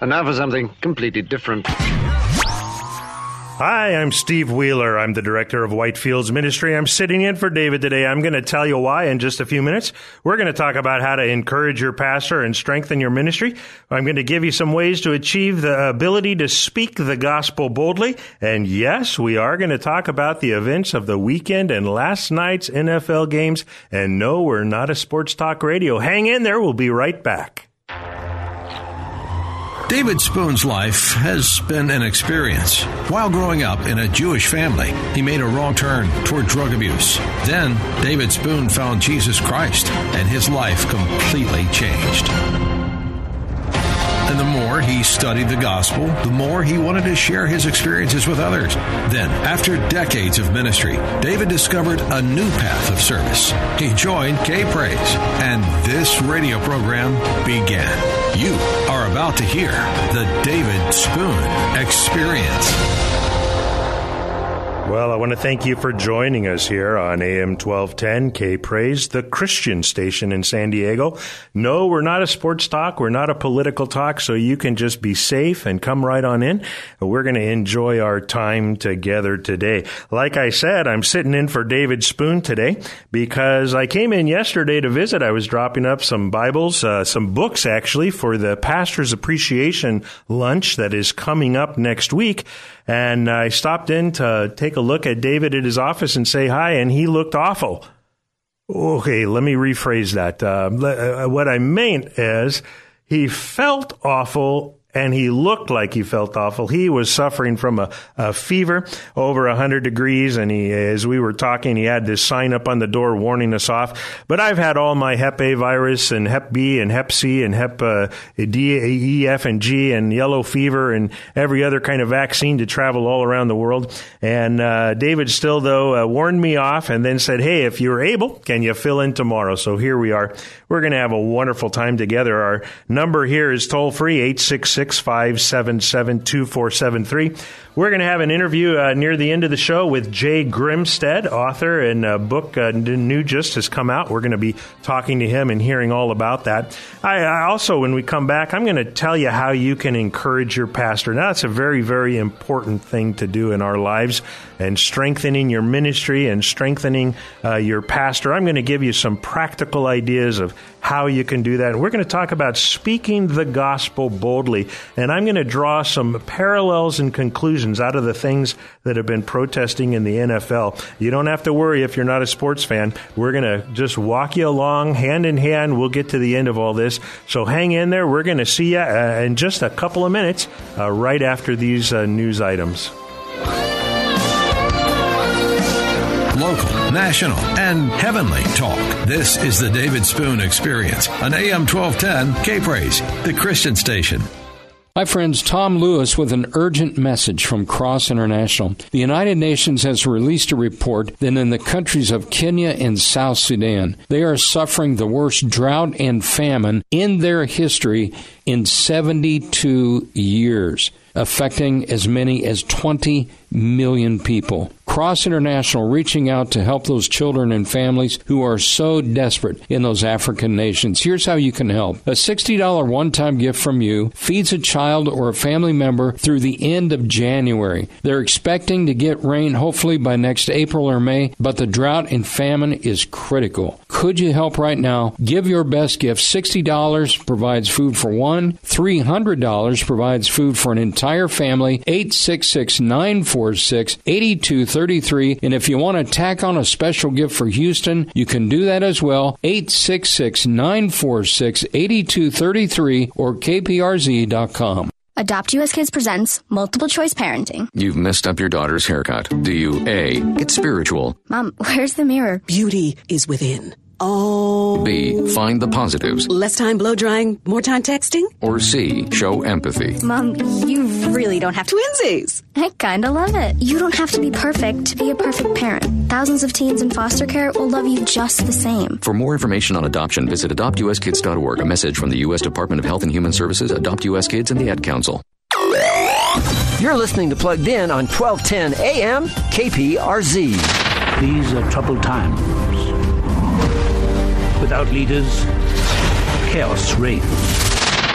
And now for something completely different. Hi, I'm Steve Wheeler. I'm the director of Whitefields Ministry. I'm sitting in for David today. I'm going to tell you why in just a few minutes. We're going to talk about how to encourage your pastor and strengthen your ministry. I'm going to give you some ways to achieve the ability to speak the gospel boldly. And yes, we are going to talk about the events of the weekend and last night's NFL games. And no, we're not a sports talk radio. Hang in there. We'll be right back. David Spoon's life has been an experience. While growing up in a Jewish family, he made a wrong turn toward drug abuse. Then, David Spoon found Jesus Christ, and his life completely changed. And the more he studied the gospel, the more he wanted to share his experiences with others. Then, after decades of ministry, David discovered a new path of service. He joined K Praise, and this radio program began. You are about to hear the David Spoon Experience. Well, I want to thank you for joining us here on AM 1210 K Praise, the Christian station in San Diego. No, we're not a sports talk. We're not a political talk, so you can just be safe and come right on in. We're going to enjoy our time together today. Like I said, I'm sitting in for David Spoon today because I came in yesterday to visit. I was dropping up some Bibles, uh, some books actually for the Pastor's Appreciation Lunch that is coming up next week. And I stopped in to take a look at David at his office and say hi, and he looked awful. Okay, let me rephrase that. Uh, what I meant is he felt awful and he looked like he felt awful. He was suffering from a, a fever over 100 degrees, and he, as we were talking, he had this sign up on the door warning us off. But I've had all my Hep A virus and Hep B and Hep C and Hep uh, D, E, F, and G and yellow fever and every other kind of vaccine to travel all around the world. And uh, David still, though, uh, warned me off and then said, hey, if you're able, can you fill in tomorrow? So here we are. We're going to have a wonderful time together. Our number here is toll free, 866 577 2473. We're going to have an interview uh, near the end of the show with Jay Grimstead, author, and a book uh, new just has come out. We're going to be talking to him and hearing all about that. I, I also, when we come back, I'm going to tell you how you can encourage your pastor. Now, that's a very, very important thing to do in our lives and strengthening your ministry and strengthening uh, your pastor. I'm going to give you some practical ideas of how you can do that. And we're going to talk about speaking the gospel boldly. And I'm going to draw some parallels and conclusions out of the things that have been protesting in the NFL. You don't have to worry if you're not a sports fan. We're going to just walk you along hand in hand. We'll get to the end of all this. So hang in there. We're going to see you uh, in just a couple of minutes uh, right after these uh, news items. Local, national, and heavenly talk. This is the David Spoon Experience on AM 1210 K Praise, the Christian station. Hi, friends. Tom Lewis with an urgent message from Cross International. The United Nations has released a report that in the countries of Kenya and South Sudan, they are suffering the worst drought and famine in their history in 72 years, affecting as many as 20 million people. Cross International reaching out to help those children and families who are so desperate in those African nations. Here's how you can help. A $60 one-time gift from you feeds a child or a family member through the end of January. They're expecting to get rain hopefully by next April or May, but the drought and famine is critical. Could you help right now? Give your best gift. $60 provides food for one, $300 provides food for an entire family. 866 946 8233. And if you want to tack on a special gift for Houston, you can do that as well. 866 946 8233 or kprz.com. Adopt US Kids presents Multiple Choice Parenting. You've messed up your daughter's haircut. Do you A. It's spiritual? Mom, where's the mirror? Beauty is within. Oh. B. Find the positives. Less time blow drying, more time texting? Or C. Show empathy. Mom, you really don't have to. Twinsies! I kinda love it. You don't have to be perfect to be a perfect parent. Thousands of teens in foster care will love you just the same. For more information on adoption, visit adoptuskids.org. A message from the U.S. Department of Health and Human Services, Adopt U.S. Kids, and the Ad Council. You're listening to Plugged In on 1210 AM KPRZ. These are troubled times. Without leaders, chaos reigns.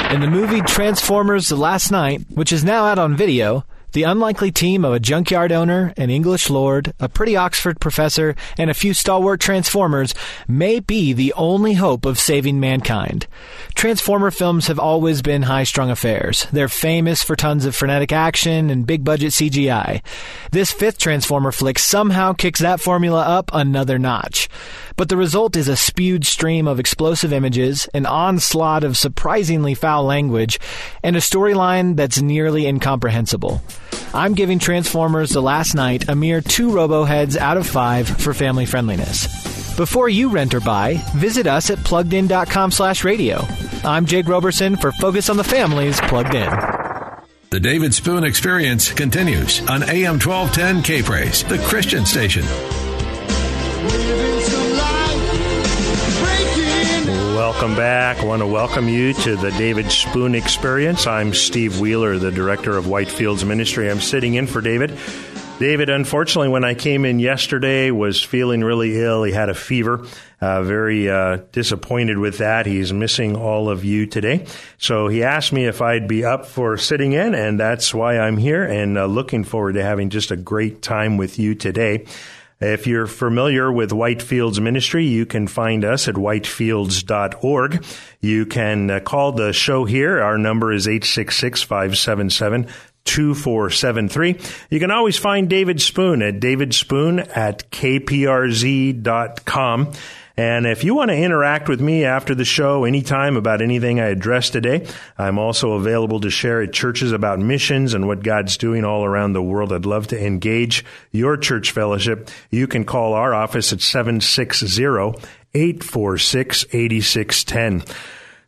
In the movie Transformers The Last Knight, which is now out on video, the unlikely team of a junkyard owner, an English lord, a pretty Oxford professor, and a few stalwart Transformers may be the only hope of saving mankind. Transformer films have always been high strung affairs. They're famous for tons of frenetic action and big budget CGI. This fifth Transformer flick somehow kicks that formula up another notch. But the result is a spewed stream of explosive images, an onslaught of surprisingly foul language, and a storyline that's nearly incomprehensible. I'm giving Transformers The Last Knight a mere two roboheads out of five for family friendliness. Before you rent or buy, visit us at pluggedin.com slash radio. I'm Jake Roberson for Focus on the Families Plugged In. The David Spoon Experience continues on AM 1210 K Praise, the Christian station. Welcome back. I want to welcome you to the David Spoon Experience. I'm Steve Wheeler, the director of Whitefields Ministry. I'm sitting in for David. David, unfortunately, when I came in yesterday, was feeling really ill. He had a fever. Uh, very uh, disappointed with that. He's missing all of you today. So he asked me if I'd be up for sitting in, and that's why I'm here and uh, looking forward to having just a great time with you today. If you're familiar with Whitefields Ministry, you can find us at whitefields.org. You can uh, call the show here. Our number is 866 577 2473. You can always find David Spoon at davidspoon at kprz.com. And if you want to interact with me after the show anytime about anything I address today, I'm also available to share at churches about missions and what God's doing all around the world. I'd love to engage your church fellowship. You can call our office at 760-846-8610.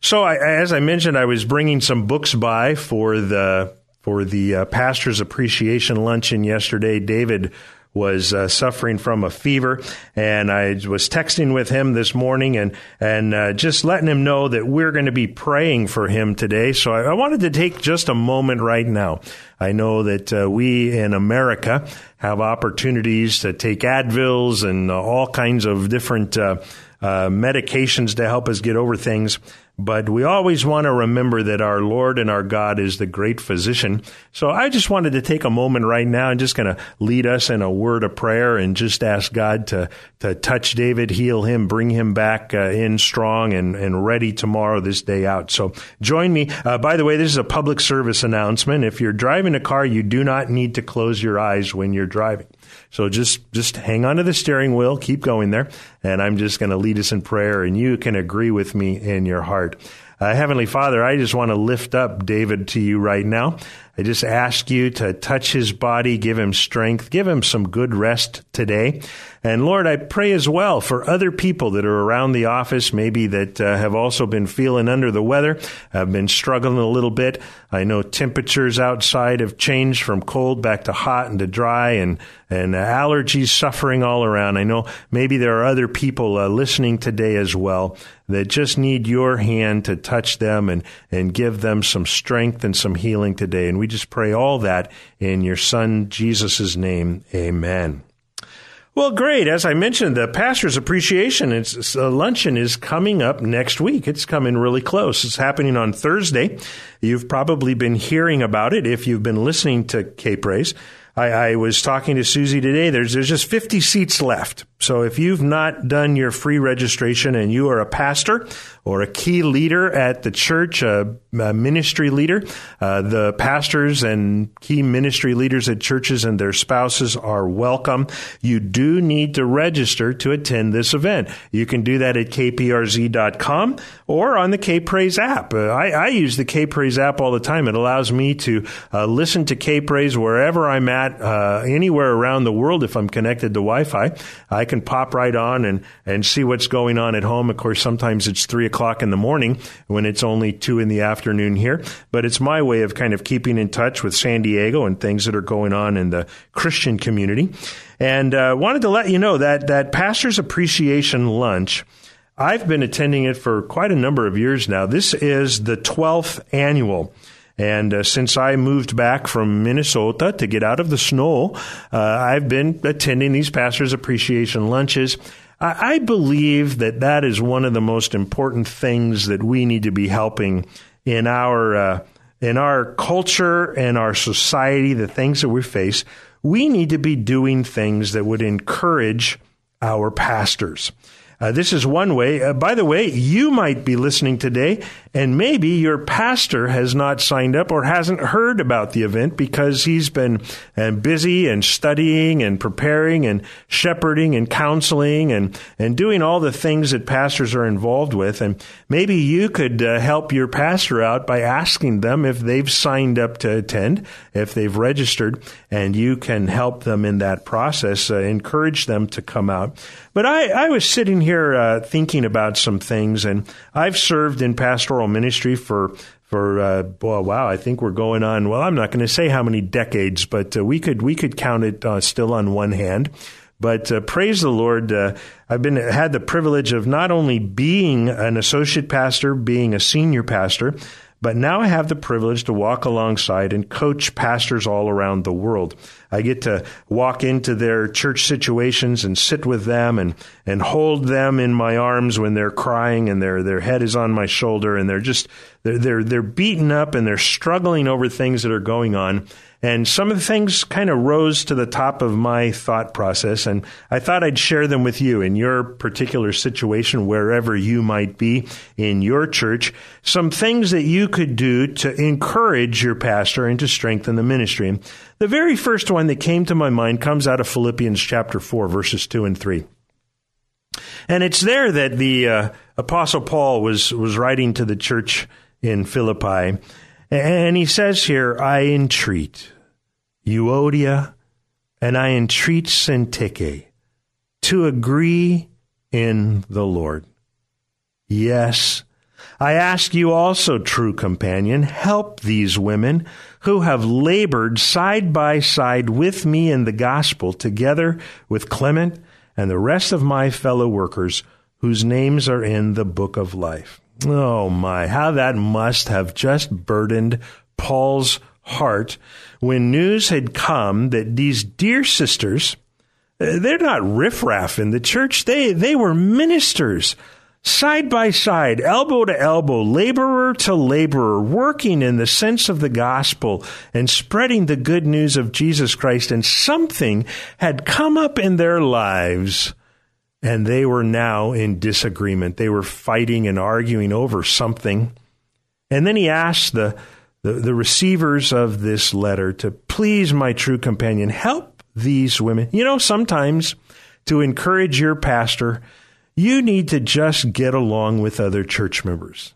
So I, as I mentioned, I was bringing some books by for the for the uh, pastor's appreciation luncheon yesterday. David was uh, suffering from a fever, and I was texting with him this morning and and uh, just letting him know that we're going to be praying for him today. So I, I, wanted to take just a moment right now. I know that uh, we in America have opportunities to take Advils and all kinds of different uh, uh, medications to help us get over things. But we always want to remember that our Lord and our God is the great physician. So I just wanted to take a moment right now and just going to lead us in a word of prayer and just ask God to, to touch David, heal him, bring him back uh, in strong and, and ready tomorrow, this day out. So join me. Uh, by the way, this is a public service announcement. If you're driving a car, you do not need to close your eyes when you're driving. So just just hang on to the steering wheel, keep going there, and I'm just going to lead us in prayer, and you can agree with me in your heart. Uh, Heavenly Father, I just want to lift up David to you right now. I just ask you to touch his body, give him strength, give him some good rest today. And Lord, I pray as well for other people that are around the office, maybe that uh, have also been feeling under the weather, have been struggling a little bit. I know temperatures outside have changed from cold back to hot and to dry and, and allergies suffering all around. I know maybe there are other people uh, listening today as well that just need your hand to touch them and, and give them some strength and some healing today. And we just pray all that in your son Jesus' name. Amen. Well, great. As I mentioned, the pastor's appreciation it's, uh, luncheon is coming up next week. It's coming really close. It's happening on Thursday. You've probably been hearing about it if you've been listening to K Praise. I, I was talking to Susie today. There's there's just 50 seats left. So if you've not done your free registration and you are a pastor or a key leader at the church, a, a ministry leader, uh, the pastors and key ministry leaders at churches and their spouses are welcome. You do need to register to attend this event. You can do that at kprz.com or on the K-Praise app. Uh, I, I, use the K-Praise app all the time. It allows me to uh, listen to K-Praise wherever I'm at, uh, anywhere around the world if I'm connected to Wi-Fi. I can pop right on and, and see what's going on at home. Of course, sometimes it's three o'clock in the morning when it's only two in the afternoon here, but it's my way of kind of keeping in touch with San Diego and things that are going on in the Christian community. And uh, wanted to let you know that that Pastor's Appreciation Lunch. I've been attending it for quite a number of years now. This is the 12th annual. And uh, since I moved back from Minnesota to get out of the snow, uh, I've been attending these pastors' appreciation lunches. I, I believe that that is one of the most important things that we need to be helping in our uh, in our culture and our society, the things that we face, we need to be doing things that would encourage our pastors. Uh, this is one way. Uh, by the way, you might be listening today, and maybe your pastor has not signed up or hasn't heard about the event because he's been uh, busy and studying and preparing and shepherding and counseling and, and doing all the things that pastors are involved with. And maybe you could uh, help your pastor out by asking them if they've signed up to attend, if they've registered, and you can help them in that process, uh, encourage them to come out. But I, I was sitting here uh, thinking about some things, and I've served in pastoral ministry for for uh, well, wow, I think we're going on. Well, I'm not going to say how many decades, but uh, we could we could count it uh, still on one hand. But uh, praise the Lord, uh, I've been had the privilege of not only being an associate pastor, being a senior pastor, but now I have the privilege to walk alongside and coach pastors all around the world. I get to walk into their church situations and sit with them and, and hold them in my arms when they're crying and their, their head is on my shoulder and they're just, they're, they're, they're beaten up and they're struggling over things that are going on. And some of the things kind of rose to the top of my thought process, and I thought I'd share them with you in your particular situation, wherever you might be in your church. Some things that you could do to encourage your pastor and to strengthen the ministry. The very first one that came to my mind comes out of Philippians chapter 4, verses 2 and 3. And it's there that the uh, Apostle Paul was, was writing to the church in Philippi. And he says here, I entreat Euodia and I entreat Syntyche to agree in the Lord. Yes, I ask you also, true companion, help these women who have labored side by side with me in the gospel, together with Clement and the rest of my fellow workers whose names are in the book of life. Oh my, how that must have just burdened Paul's heart when news had come that these dear sisters, uh, they're not riffraff in the church. They, they were ministers side by side, elbow to elbow, laborer to laborer, working in the sense of the gospel and spreading the good news of Jesus Christ. And something had come up in their lives and they were now in disagreement. They were fighting and arguing over something. And then he asked the, the, the, receivers of this letter to please, my true companion, help these women. You know, sometimes to encourage your pastor, you need to just get along with other church members.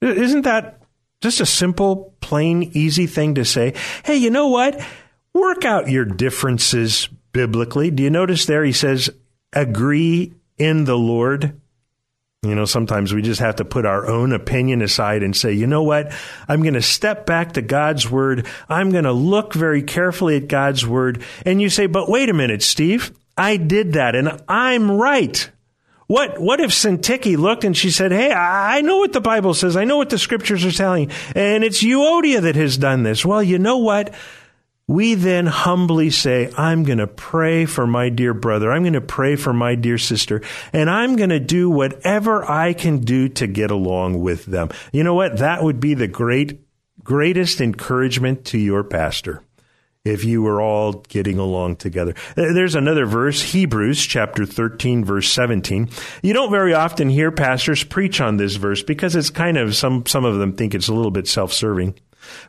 Isn't that just a simple, plain, easy thing to say? Hey, you know what? Work out your differences biblically. Do you notice there he says, agree in the Lord. You know, sometimes we just have to put our own opinion aside and say, you know what? I'm going to step back to God's word. I'm going to look very carefully at God's word. And you say, but wait a minute, Steve. I did that and I'm right. What, what if Syntyche looked and she said, Hey, I know what the Bible says. I know what the scriptures are telling. And it's Euodia that has done this. Well, you know what? We then humbly say, I'm going to pray for my dear brother. I'm going to pray for my dear sister. And I'm going to do whatever I can do to get along with them. You know what? That would be the great, greatest encouragement to your pastor if you were all getting along together. Uh, there's another verse, Hebrews chapter 13 verse 17. You don't very often hear pastors preach on this verse because it's kind of some some of them think it's a little bit self-serving.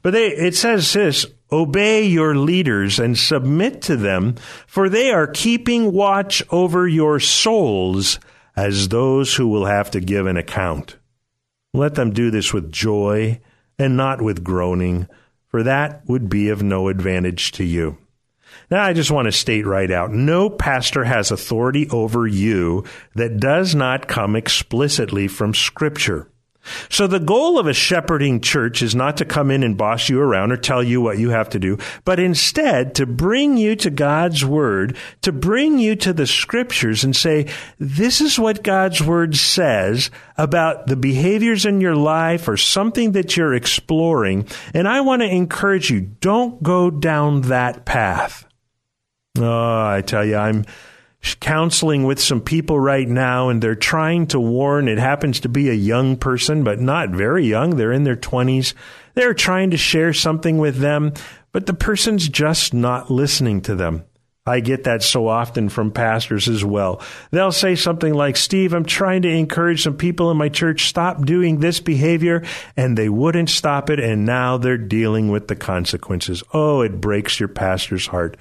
But they, it says this, obey your leaders and submit to them, for they are keeping watch over your souls as those who will have to give an account. Let them do this with joy and not with groaning, for that would be of no advantage to you. Now, I just want to state right out no pastor has authority over you that does not come explicitly from Scripture. So the goal of a shepherding church is not to come in and boss you around or tell you what you have to do, but instead to bring you to God's word, to bring you to the scriptures and say, this is what God's word says about the behaviors in your life or something that you're exploring. And I want to encourage you, don't go down that path. Oh, I tell you, I'm counseling with some people right now and they're trying to warn. It happens to be a young person, but not very young. They're in their 20s. They're trying to share something with them, but the person's just not listening to them. I get that so often from pastors as well. They'll say something like, Steve, I'm trying to encourage some people in my church, stop doing this behavior, and they wouldn't stop it, and now they're dealing with the consequences. Oh, it breaks your pastor's heart.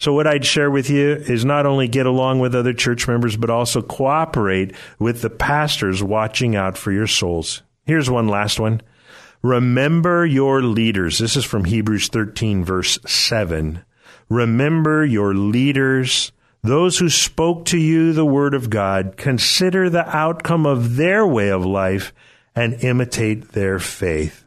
So what I'd share with you is not only get along with other church members, but also cooperate with the pastors watching out for your souls. Here's one last one. Remember your leaders. This is from Hebrews 13 verse 7. Remember your leaders, those who spoke to you the word of God. Consider the outcome of their way of life and imitate their faith.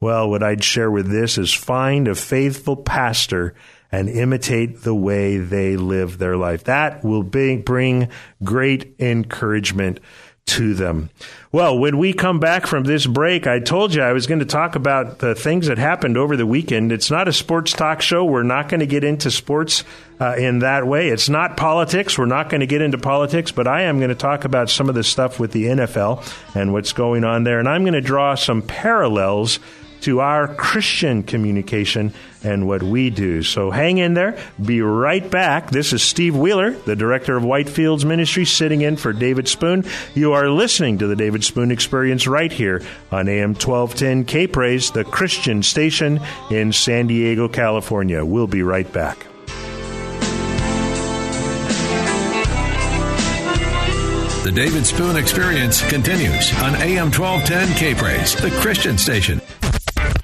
Well, what I'd share with this is find a faithful pastor and imitate the way they live their life. That will be, bring great encouragement to them. Well, when we come back from this break, I told you I was going to talk about the things that happened over the weekend. It's not a sports talk show. We're not going to get into sports uh, in that way. It's not politics. We're not going to get into politics, but I am going to talk about some of the stuff with the NFL and what's going on there. And I'm going to draw some parallels to our Christian communication and what we do. So hang in there. Be right back. This is Steve Wheeler, the director of Whitefields Ministry, sitting in for David Spoon. You are listening to the David Spoon Experience right here on AM 1210 K Praise, the Christian station in San Diego, California. We'll be right back. The David Spoon Experience continues on AM 1210 K Praise, the Christian station.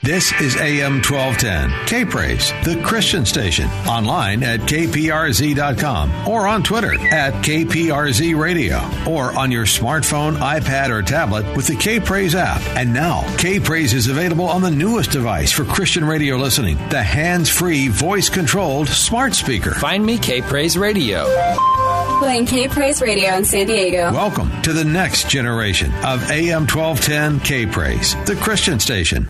This is AM 1210, K Praise, the Christian station, online at kprz.com or on Twitter at KPRZ Radio or on your smartphone, iPad, or tablet with the K Praise app. And now, K Praise is available on the newest device for Christian radio listening, the hands free, voice controlled smart speaker. Find me K Praise Radio. Playing K Praise Radio in San Diego. Welcome to the next generation of AM 1210 K Praise, the Christian station.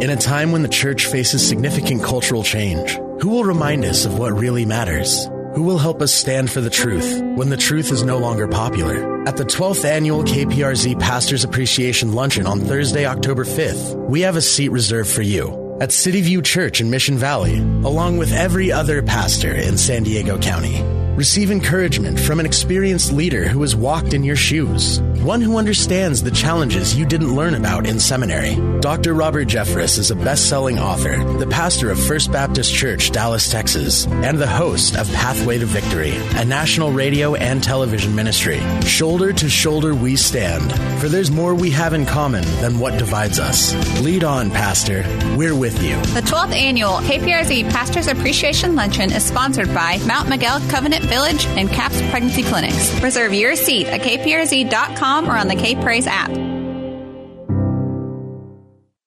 In a time when the church faces significant cultural change, who will remind us of what really matters? Who will help us stand for the truth when the truth is no longer popular? At the 12th annual KPRZ Pastors Appreciation Luncheon on Thursday, October 5th, we have a seat reserved for you at City View Church in Mission Valley, along with every other pastor in San Diego County. Receive encouragement from an experienced leader who has walked in your shoes, one who understands the challenges you didn't learn about in seminary. Dr. Robert Jeffress is a best selling author, the pastor of First Baptist Church, Dallas, Texas, and the host of Pathway to Victory, a national radio and television ministry. Shoulder to shoulder we stand, for there's more we have in common than what divides us. Lead on, Pastor. We're with you. The 12th annual KPRZ Pastors Appreciation Luncheon is sponsored by Mount Miguel Covenant Village and CAPS Pregnancy Clinics. Reserve your seat at kprz.com or on the K Praise app.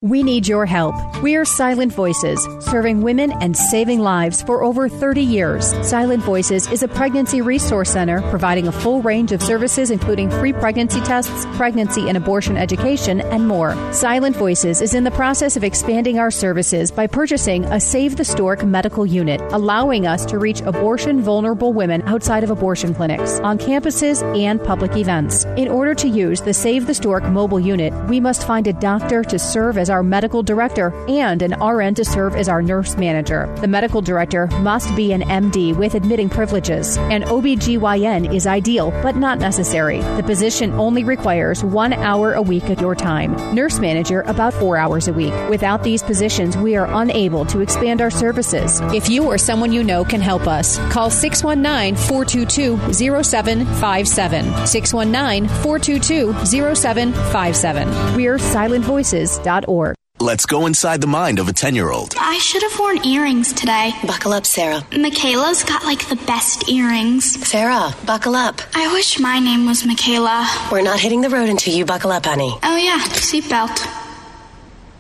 We need your help. We are Silent Voices, serving women and saving lives for over 30 years. Silent Voices is a pregnancy resource center providing a full range of services including free pregnancy tests, pregnancy and abortion education, and more. Silent Voices is in the process of expanding our services by purchasing a Save the Stork medical unit, allowing us to reach abortion vulnerable women outside of abortion clinics, on campuses, and public events. In order to use the Save the Stork mobile unit, we must find a doctor to serve as our medical director and an RN to serve as our nurse manager. The medical director must be an MD with admitting privileges. An OBGYN is ideal, but not necessary. The position only requires one hour a week of your time. Nurse manager, about four hours a week. Without these positions, we are unable to expand our services. If you or someone you know can help us, call 619 422 0757. 619 422 0757. We're silentvoices.org. Let's go inside the mind of a 10 year old. I should have worn earrings today. Buckle up, Sarah. Michaela's got like the best earrings. Sarah, buckle up. I wish my name was Michaela. We're not hitting the road until you buckle up, honey. Oh, yeah, seatbelt.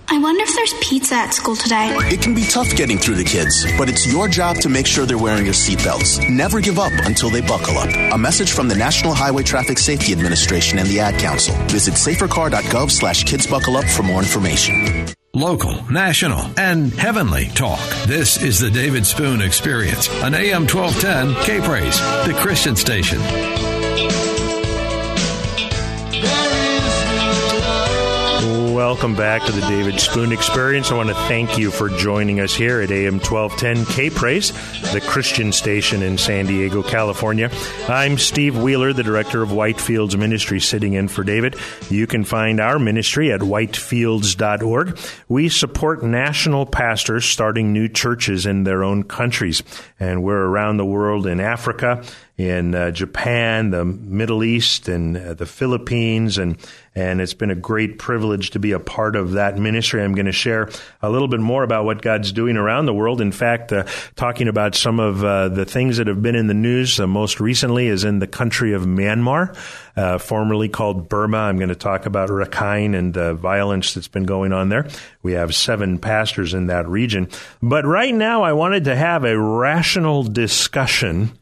I wonder if there's pizza at school today. It can be tough getting through the kids, but it's your job to make sure they're wearing your seatbelts. Never give up until they buckle up. A message from the National Highway Traffic Safety Administration and the Ad Council. Visit safercar.gov slash kidsbuckleup for more information. local, national, and heavenly talk. This is the David Spoon Experience on AM 1210 K Praise, the Christian station. Welcome back to the David Spoon Experience. I want to thank you for joining us here at AM 1210 K Praise, the Christian station in San Diego, California. I'm Steve Wheeler, the director of Whitefields Ministry, sitting in for David. You can find our ministry at whitefields.org. We support national pastors starting new churches in their own countries, and we're around the world in Africa in uh, Japan, the Middle East, and uh, the Philippines, and and it's been a great privilege to be a part of that ministry. I'm going to share a little bit more about what God's doing around the world. In fact, uh, talking about some of uh, the things that have been in the news uh, most recently is in the country of Myanmar, uh, formerly called Burma. I'm going to talk about Rakhine and the violence that's been going on there. We have seven pastors in that region, but right now I wanted to have a rational discussion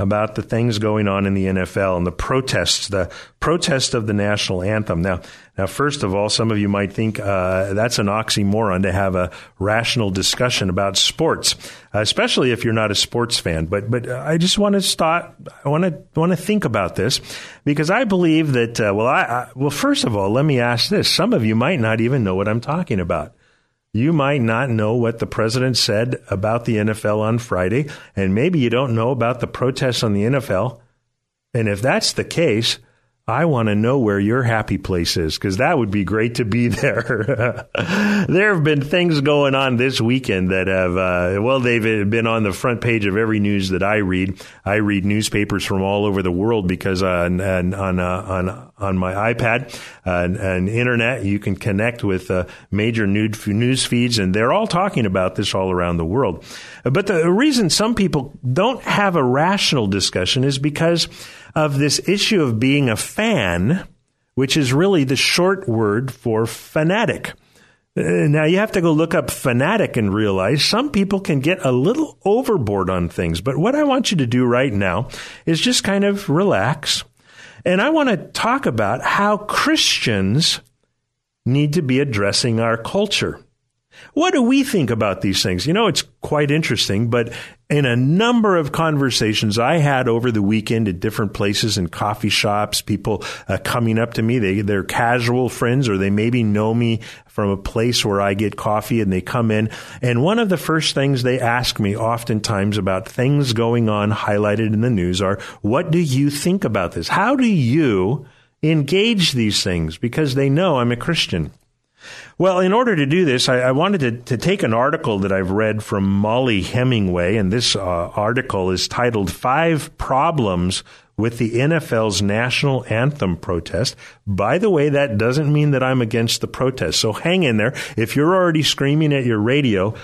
about the things going on in the NFL and the protests, the protest of the national anthem. Now, now, first of all, some of you might think uh, that's an oxymoron to have a rational discussion about sports, especially if you're not a sports fan. But but I just want to start. I want to want to think about this because I believe that. Uh, well, I, I well, first of all, let me ask this: some of you might not even know what I'm talking about. You might not know what the president said about the NFL on Friday, and maybe you don't know about the protests on the NFL. And if that's the case, I want to know where your happy place is because that would be great to be there. there have been things going on this weekend that have, uh, well, they've been on the front page of every news that I read. I read newspapers from all over the world because on on on, uh, on, on my iPad uh, and, and, internet, you can connect with uh, major news feeds, and they're all talking about this all around the world. But the reason some people don't have a rational discussion is because of this issue of being a fan, which is really the short word for fanatic. Uh, now you have to go look up fanatic and realize some people can get a little overboard on things. But what I want you to do right now is just kind of relax. And I want to talk about how Christians need to be addressing our culture. What do we think about these things? You know, it's quite interesting, but in a number of conversations I had over the weekend at different places in coffee shops, people uh, coming up to me, they, they're casual friends or they maybe know me from a place where I get coffee and they come in. And one of the first things they ask me oftentimes about things going on highlighted in the news are, what do you think about this? How do you engage these things? Because they know I'm a Christian. Well, in order to do this, I, I wanted to, to, take an article that I've read from Mollie Hemingway, and this uh, article is titled Five Problems with the NFL's national anthem protest. By the way, that doesn't mean that I'm against the protest. So hang in there. If you're already screaming at your radio,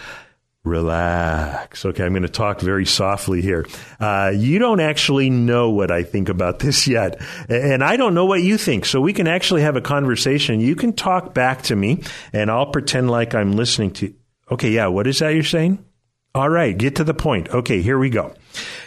relax. Okay, I'm going to talk very softly here. Uh, you don't actually know what I think about this yet, and I don't know what you think. So we can actually have a conversation. You can talk back to me, and I'll pretend like I'm listening to. Okay, yeah. What is that you're saying? All right, get to the point. Okay, here we go.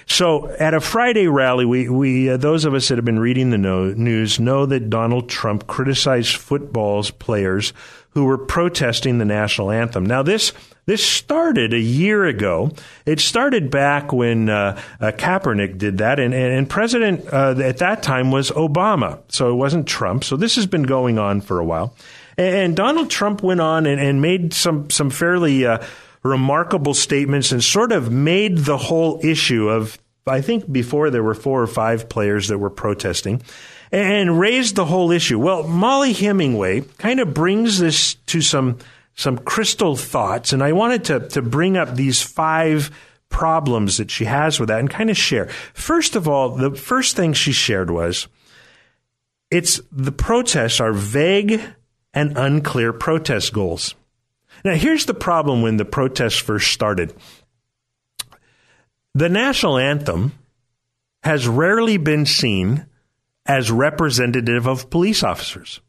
So at a Friday rally, we, we uh, those of us that have been reading the no, news know that Donald Trump criticized football's players who were protesting the national anthem. Now this this started a year ago. It started back when uh, uh, Kaepernick did that, and, and, and President uh, at that time was Obama, so it wasn't Trump. So this has been going on for a while, and, and Donald Trump went on and, and made some some fairly uh, remarkable statements and sort of made the whole issue of. I think before there were four or five players that were protesting and raised the whole issue. Well, Mollie Hemingway kind of brings this to some some crystal thoughts, and I wanted to, to bring up these five problems that she has with that and kind of share. First of all, the first thing she shared was it's the protests are vague and unclear protest goals. Now, here's the problem when the protests first started. The national anthem has rarely been seen as representative of police officers.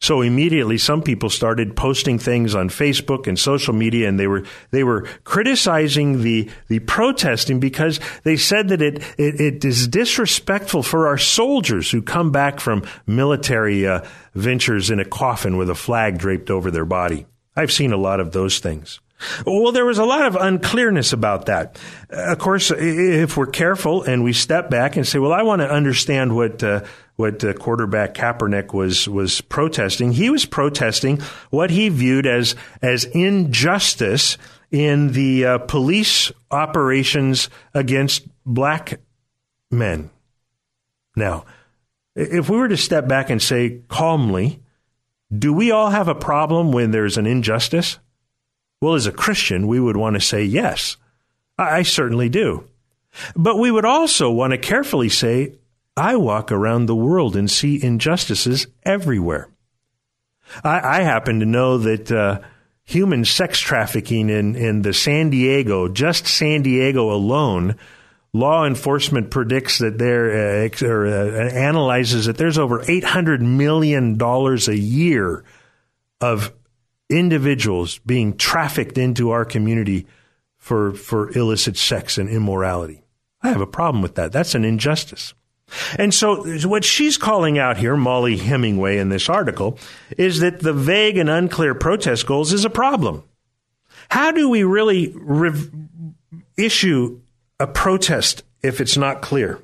So immediately some people started posting things on Facebook and social media and they were they were criticizing the the protesting because they said that it it, it is disrespectful for our soldiers who come back from military uh, ventures in a coffin with a flag draped over their body. I've seen a lot of those things. Well, there was a lot of unclearness about that. Of course, if we're careful and we step back and say, "Well, I want to understand what uh, what uh, quarterback Kaepernick was was protesting," he was protesting what he viewed as as injustice in the uh, police operations against black men. Now, if we were to step back and say calmly, do we all have a problem when there's an injustice? Well, as a Christian, we would want to say yes. I certainly do. But we would also want to carefully say, I walk around the world and see injustices everywhere. I, I happen to know that uh, human sex trafficking in, in the San Diego, just San Diego alone, law enforcement predicts that there uh, or uh, analyzes that there's over 800 million dollars a year of individuals being trafficked into our community for, for illicit sex and immorality. I have a problem with that. That's an injustice. And so what she's calling out here, Mollie Hemingway in this article, is that the vague and unclear protest goals is a problem. How do we really re- issue a protest if it's not clear?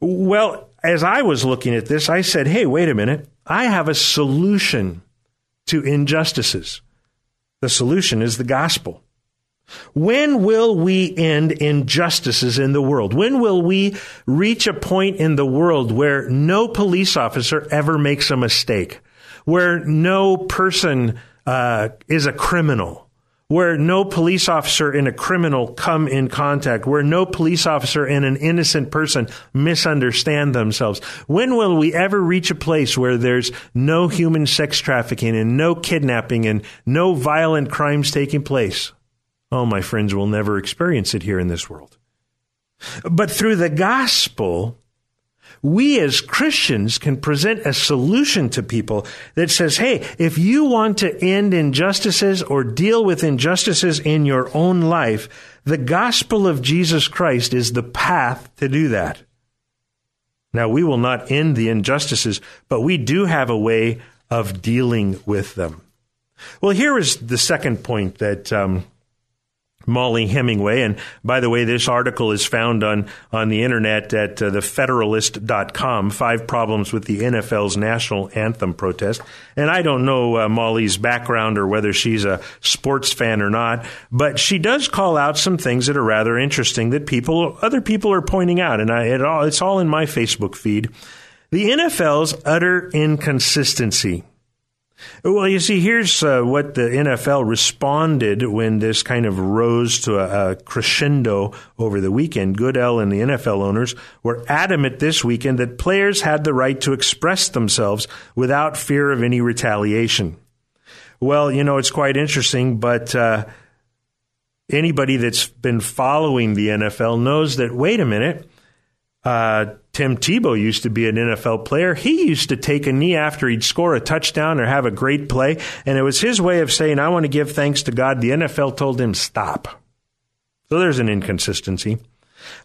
Well, as I was looking at this, I said, hey, wait a minute. I have a solution to injustices. The solution is the gospel. When will we end injustices in the world? When will we reach a point in the world where no police officer ever makes a mistake? Where no person uh, is a criminal? Where no police officer and a criminal come in contact, where no police officer and an innocent person misunderstand themselves. When will we ever reach a place where there's no human sex trafficking and no kidnapping and no violent crimes taking place? Oh, my friends, we'll never experience it here in this world. But through the gospel, we as Christians can present a solution to people that says, hey, if you want to end injustices or deal with injustices in your own life, the gospel of Jesus Christ is the path to do that. Now, we will not end the injustices, but we do have a way of dealing with them. Well, here is the second point that um, Mollie Hemingway. And by the way, this article is found on, on the internet at uh, thefederalist.com. Five problems with the NFL's national anthem protest. And I don't know uh, Mollie's background or whether she's a sports fan or not, but she does call out some things that are rather interesting that people, other people are pointing out. And I, it all, it's all in my Facebook feed. The NFL's utter inconsistency. Well, you see, here's uh, what the NFL responded when this kind of rose to a, a, crescendo over the weekend. Goodell and the NFL owners were adamant this weekend that players had the right to express themselves without fear of any retaliation. Well, you know, it's quite interesting, but uh, anybody that's been following the NFL knows that, wait a minute, uh, Tim Tebow used to be an NFL player. He used to take a knee after he'd score a touchdown or have a great play, and it was his way of saying, I want to give thanks to God. The NFL told him, stop. So there's an inconsistency.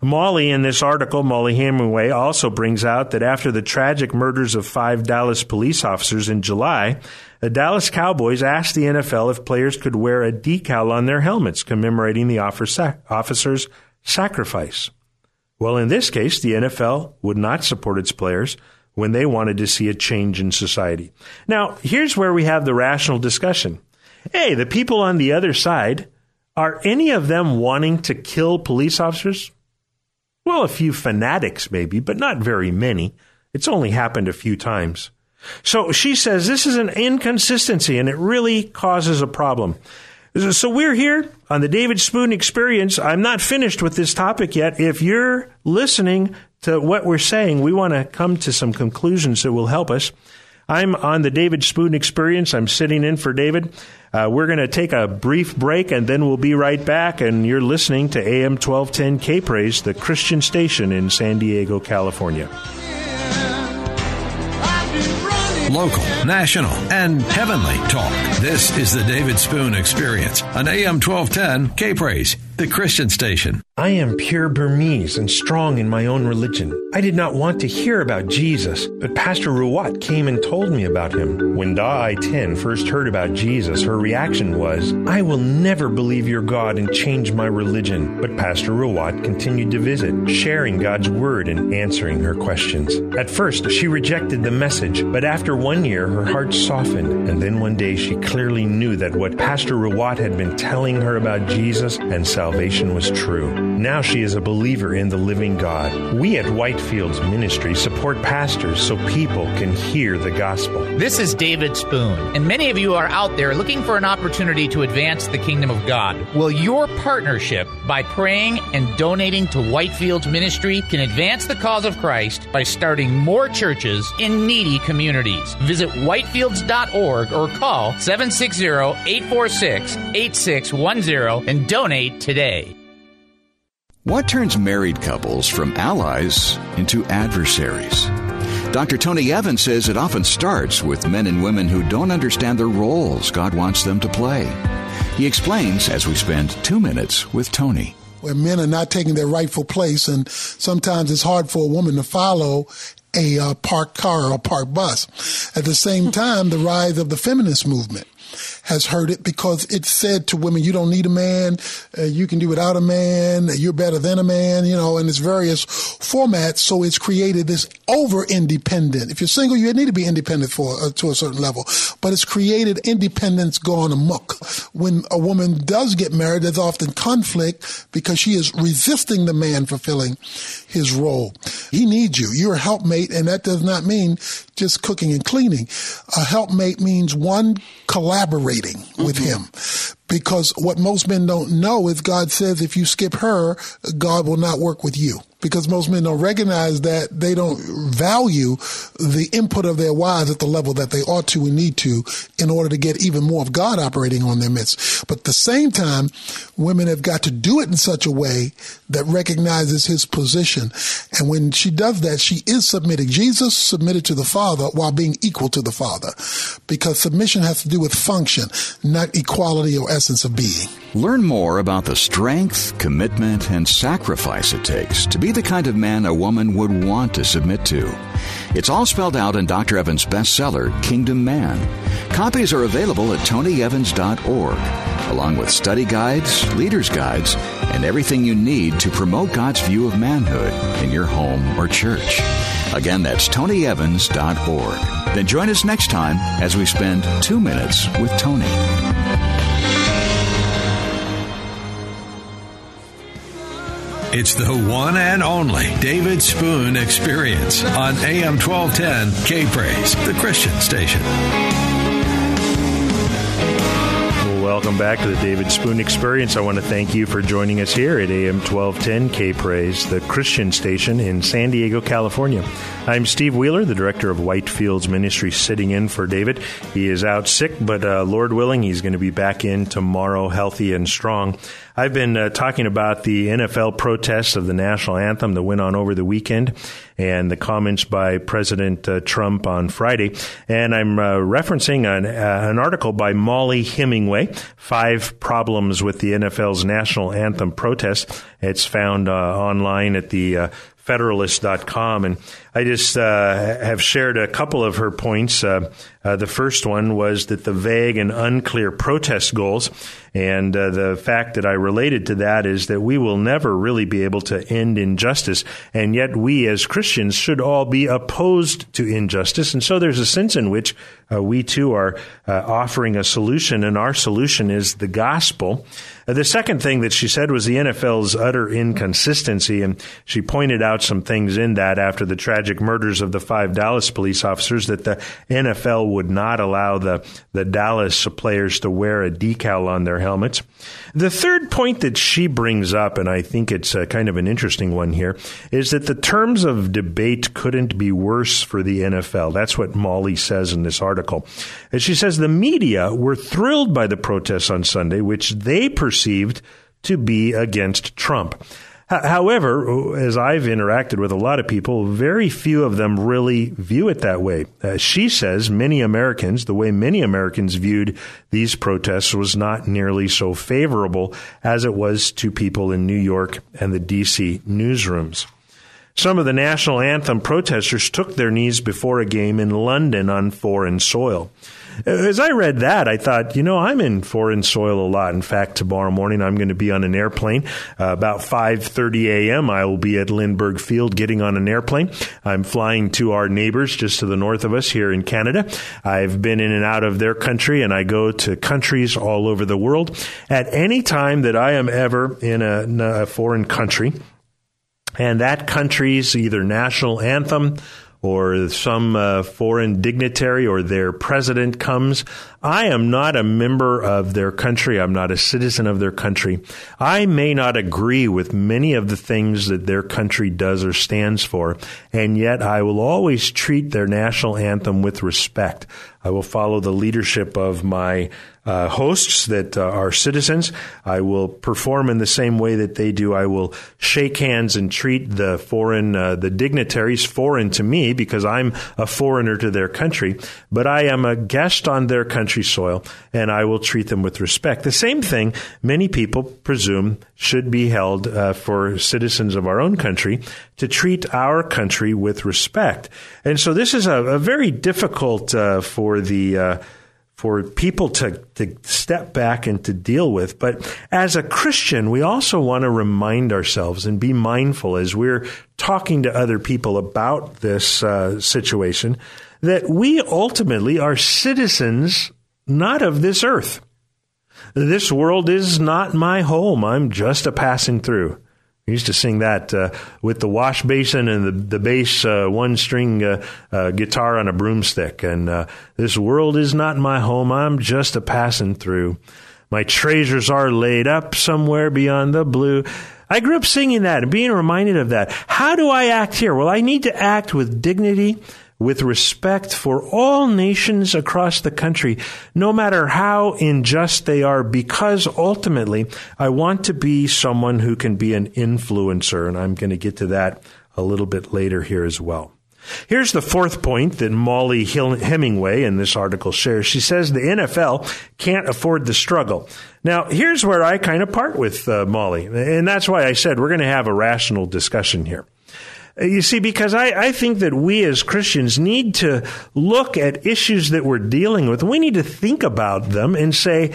Mollie, in this article, Mollie Hemingway also brings out that after the tragic murders of five Dallas police officers in July, the Dallas Cowboys asked the NFL if players could wear a decal on their helmets commemorating the officer's sacrifice. Well, in this case, the NFL would not support its players when they wanted to see a change in society. Now, here's where we have the rational discussion. Hey, the people on the other side, are any of them wanting to kill police officers? Well, a few fanatics maybe, but not very many. It's only happened a few times. So she says this is an inconsistency and it really causes a problem. So we're here on the David Spoon Experience. I'm not finished with this topic yet. If you're listening to what we're saying, we want to come to some conclusions that will help us. I'm on the David Spoon Experience. I'm sitting in for David. Uh, we're going to take a brief break and then we'll be right back. And you're listening to AM 1210 K Praise, the Christian station in San Diego, California local, national, and heavenly talk. This is the David Spoon Experience on AM 1210 K Praise. The Christian station. I am pure Burmese and strong in my own religion. I did not want to hear about Jesus, but Pastor Ruwat came and told me about him. When Da I Tin first heard about Jesus, her reaction was, I will never believe your God and change my religion. But Pastor Ruwat continued to visit, sharing God's word and answering her questions. At first, she rejected the message, but after one year, her heart softened, and then one day she clearly knew that what Pastor Ruwat had been telling her about Jesus and salvation was true. Now she is a believer in the living God. We at Whitefields Ministry support pastors so people can hear the gospel. This is David Spoon, and many of you are out there looking for an opportunity to advance the kingdom of God. Well, your partnership by praying and donating to Whitefields Ministry can advance the cause of Christ by starting more churches in needy communities. Visit whitefields.org or call 760 846 8610 and donate today. What turns married couples from allies into adversaries? Dr. Tony Evans says it often starts with men and women who don't understand the roles God wants them to play. He explains as we spend two minutes with Tony. Where men are not taking their rightful place, and sometimes it's hard for a woman to follow a uh, parked car or a parked bus. At the same time, the rise of the feminist movement has heard it because it said to women, you don't need a man, uh, you can do without a man, you're better than a man, you know, in its various formats. So it's created this over independent. If you're single, you need to be independent for uh, to a certain level, but it's created independence gone amok. When a woman does get married, there's often conflict because she is resisting the man fulfilling his role. He needs you. You're a helpmate, and that does not mean just cooking and cleaning. A helpmate means one collaborating mm-hmm. with him. Because what most men don't know is God says if you skip her, God will not work with you because most men don't recognize that they don't value the input of their wives at the level that they ought to and need to in order to get even more of God operating on their midst. But at the same time, women have got to do it in such a way that recognizes his position. And when she does that, she is submitting. Jesus submitted to the Father while being equal to the Father because submission has to do with function, not equality or essence of being. Learn more about the strength, commitment, and sacrifice it takes to be the kind of man a woman would want to submit to. It's all spelled out in Dr. Evans' bestseller, Kingdom Man. Copies are available at tonyevans.org, along with study guides, leaders' guides, and everything you need to promote God's view of manhood in your home or church. Again, that's tonyevans.org. Then join us next time as we spend two minutes with Tony. It's the one and only David Spoon Experience on AM 1210 K Praise, the Christian station. Welcome back to the David Spoon Experience. I want to thank you for joining us here at AM 1210 K Praise, the Christian station in San Diego, California. I'm Steve Wheeler, the director of Whitefields Ministry, sitting in for David. He is out sick, but uh, Lord willing, he's going to be back in tomorrow, healthy and strong. I've been uh, talking about the NFL protests of the national anthem that went on over the weekend and the comments by President uh, Trump on Friday. And I'm uh, referencing an, uh, an, article by Mollie Hemingway, Five Problems with the NFL's National Anthem Protest. It's found uh, online at the uh, Federalist.com. And I just uh, have shared a couple of her points. Uh, uh, the first one was that the vague and unclear protest goals, and uh, the fact that I related to that is that we will never really be able to end injustice, and yet we as Christians should all be opposed to injustice. And so there's a sense in which uh, we too are uh, offering a solution, and our solution is the gospel. Uh, the second thing that she said was the NFL's utter inconsistency, and she pointed out some things in that after the tragic murders of the five Dallas police officers that the NFL would not allow the, the Dallas players to wear a decal on their helmets. The third point that she brings up, and I think it's a, kind of an interesting one here, is that the terms of debate couldn't be worse for the NFL. That's what Mollie says in this article. And she says the media were thrilled by the protests on Sunday, which they perceived to be against Trump. However, as I've interacted with a lot of people, very few of them really view it that way. Uh, she says many Americans, the way many Americans viewed these protests was not nearly so favorable as it was to people in New York and the DC newsrooms. Some of the national anthem protesters took their knees before a game in London on foreign soil. As I read that, I thought, you know, I'm in foreign soil a lot. In fact, tomorrow morning I'm going to be on an airplane. Uh, about 5:30 a.m. I will be at Lindbergh Field getting on an airplane. I'm flying to our neighbors just to the north of us here in Canada. I've been in and out of their country and I go to countries all over the world. At any time that I am ever in a, in a foreign country, and that country's either national anthem or some uh, foreign dignitary or their president comes, I am not a member of their country. I'm not a citizen of their country. I may not agree with many of the things that their country does or stands for, and yet I will always treat their national anthem with respect. I will follow the leadership of my uh, hosts that uh, are citizens. I will perform in the same way that they do. I will shake hands and treat the foreign, uh, the dignitaries foreign to me because I'm a foreigner to their country, but I am a guest on their country soil and I will treat them with respect. The same thing many people presume should be held uh, for citizens of our own country to treat our country with respect. And so this is a, a very difficult uh, for the uh, for people to, to step back and to deal with. But as a Christian, we also want to remind ourselves and be mindful as we're talking to other people about this uh, situation that we ultimately are citizens not of this earth. This world is not my home. I'm just a passing through. We used to sing that uh, with the wash basin and the, the bass uh, one string uh, uh, guitar on a broomstick. And uh, this world is not my home. I'm just a passing through. My treasures are laid up somewhere beyond the blue. I grew up singing that and being reminded of that. How do I act here? Well, I need to act with dignity with respect for all nations across the country, no matter how unjust they are, because ultimately I want to be someone who can be an influencer. And I'm going to get to that a little bit later here as well. Here's the fourth point that Mollie Hemingway in this article shares. She says the NFL can't afford the struggle. Now, here's where I kind of part with uh, Mollie, and that's why I said we're going to have a rational discussion here. Uh, you see, because I, I think that we as Christians need to look at issues that we're dealing with. We need to think about them and say,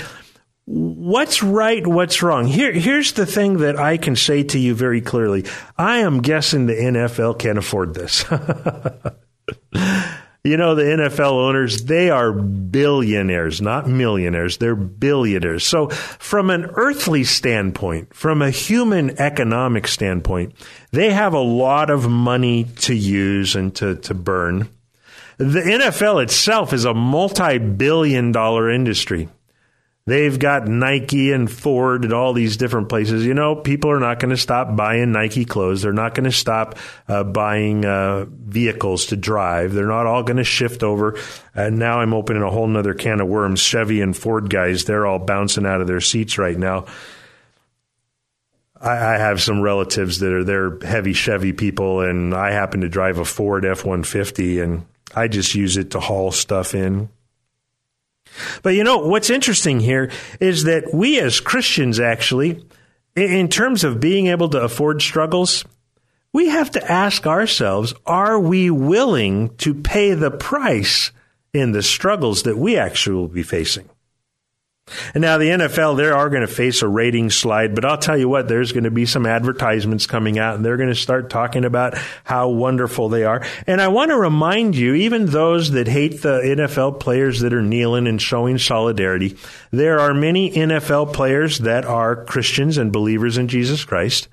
what's right, what's wrong. Here, here's the thing that I can say to you very clearly. I am guessing the NFL can't afford this. You know, the NFL owners, they are billionaires, not millionaires. They're billionaires. So, from an earthly standpoint, from a human economic standpoint, they have a lot of money to use and to, to burn. The NFL itself is a multi billion dollar industry. They've got Nike and Ford and all these different places. You know, people are not going to stop buying Nike clothes. They're not going to stop uh, buying uh, vehicles to drive. They're not all going to shift over. And now I'm opening a whole nother can of worms. Chevy and Ford guys, they're all bouncing out of their seats right now. I, have some relatives that are they're heavy Chevy people, and I happen to drive a Ford F 150, and I just use it to haul stuff in but you know, what's interesting here is that we as Christians actually, in terms of being able to afford struggles, we have to ask ourselves, are we willing to pay the price in the struggles that we actually will be facing? And now the NFL, they are going to face a rating slide, but I'll tell you what, there's going to be some advertisements coming out and they're going to start talking about how wonderful they are. And I want to remind you, even those that hate the NFL players that are kneeling and showing solidarity, there are many NFL players that are Christians and believers in Jesus Christ.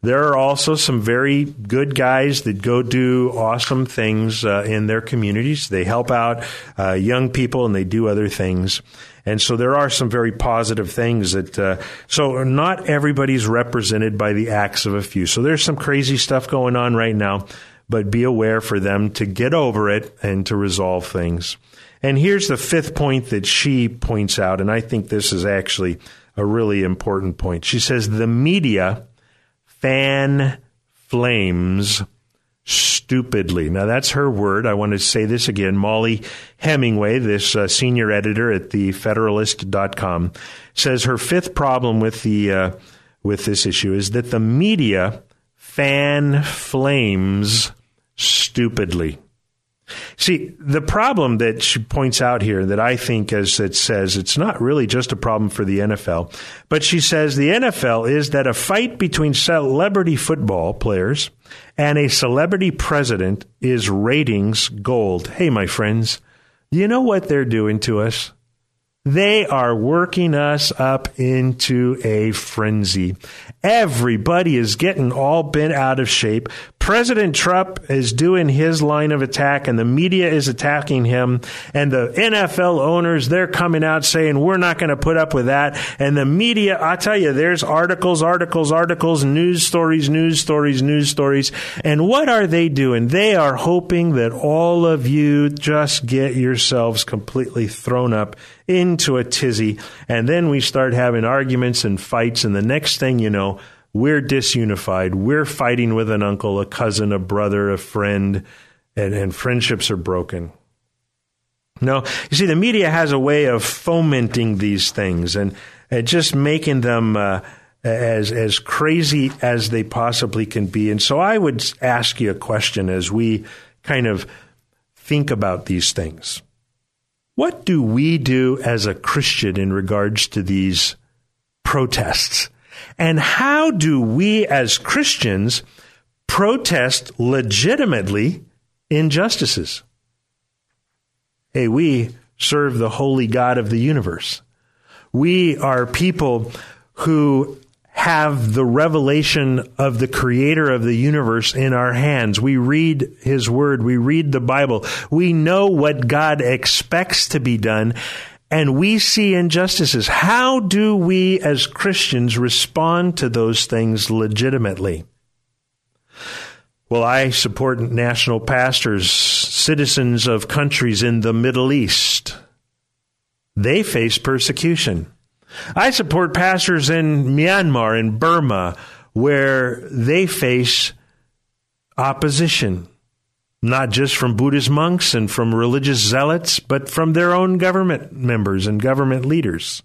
There are also some very good guys that go do awesome things uh, in their communities. They help out uh, young people and they do other things. And so there are some very positive things that, uh, so not everybody's represented by the acts of a few. So there's some crazy stuff going on right now, but be aware for them to get over it and to resolve things. And here's the fifth point that she points out, and I think this is actually a really important point. She says the media fan flames stupidly. Now, that's her word. I want to say this again. Mollie Hemingway, this uh, senior editor at the Federalist.com, says her fifth problem with the uh, with this issue is that the media fan flames stupidly. See, the problem that she points out here that I think, as it says, it's not really just a problem for the NFL, but she says the NFL is that a fight between celebrity football players and a celebrity president is ratings gold. Hey, my friends, you know what they're doing to us? They are working us up into a frenzy. Everybody is getting all bent out of shape. President Trump is doing his line of attack and the media is attacking him. And the NFL owners, they're coming out saying, we're not going to put up with that. And the media, I tell you, there's articles, articles, articles, news stories, news stories, news stories. And what are they doing? They are hoping that all of you just get yourselves completely thrown up into a tizzy. And then we start having arguments and fights. And the next thing you know, we're disunified. We're fighting with an uncle, a cousin, a brother, a friend, and, and friendships are broken. No, you see, the media has a way of fomenting these things and, and just making them uh, as as crazy as they possibly can be. And so, I would ask you a question as we kind of think about these things. What do we do as a Christian in regards to these protests? And how do we as Christians protest legitimately injustices? Hey, we serve the holy God of the universe. We are people who have the revelation of the creator of the universe in our hands. We read his word. We read the Bible. We know what God expects to be done and we see injustices. How do we as Christians respond to those things legitimately? Well, I support national pastors, citizens of countries in the Middle East. They face persecution. I support pastors in Myanmar and Burma where they face opposition not just from Buddhist monks and from religious zealots, but from their own government members and government leaders.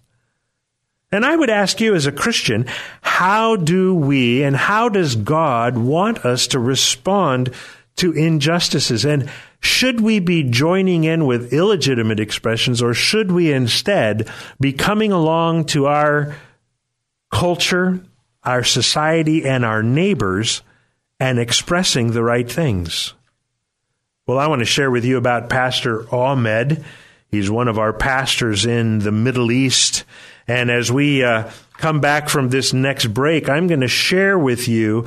And I would ask you as a Christian, how do we and how does God want us to respond to injustices? And should we be joining in with illegitimate expressions or should we instead be coming along to our culture, our society, and our neighbors and expressing the right things? Well, I want to share with you about Pastor Ahmed. He's one of our pastors in the Middle East. And as we uh, come back from this next break, I'm going to share with you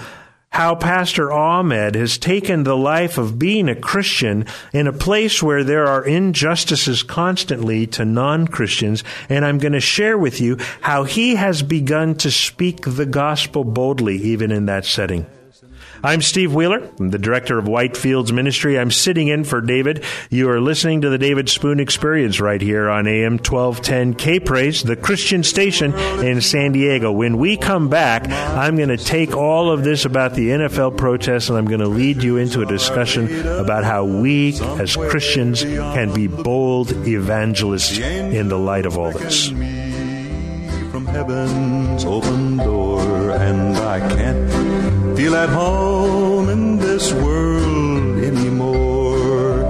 how Pastor Ahmed has taken the life of being a Christian in a place where there are injustices constantly to non Christians. And I'm going to share with you how he has begun to speak the gospel boldly, even in that setting. I'm Steve Wheeler, I'm the director of Whitefields Ministry. I'm sitting in for David. You are listening to the David Spoon Experience right here on AM 1210 K Praise, the Christian station in San Diego. When we come back, I'm going to take all of this about the NFL protests and I'm going to lead you into a discussion about how we as Christians can be bold evangelists in the light of all this from heaven's open door, and I can't feel at home in this world anymore.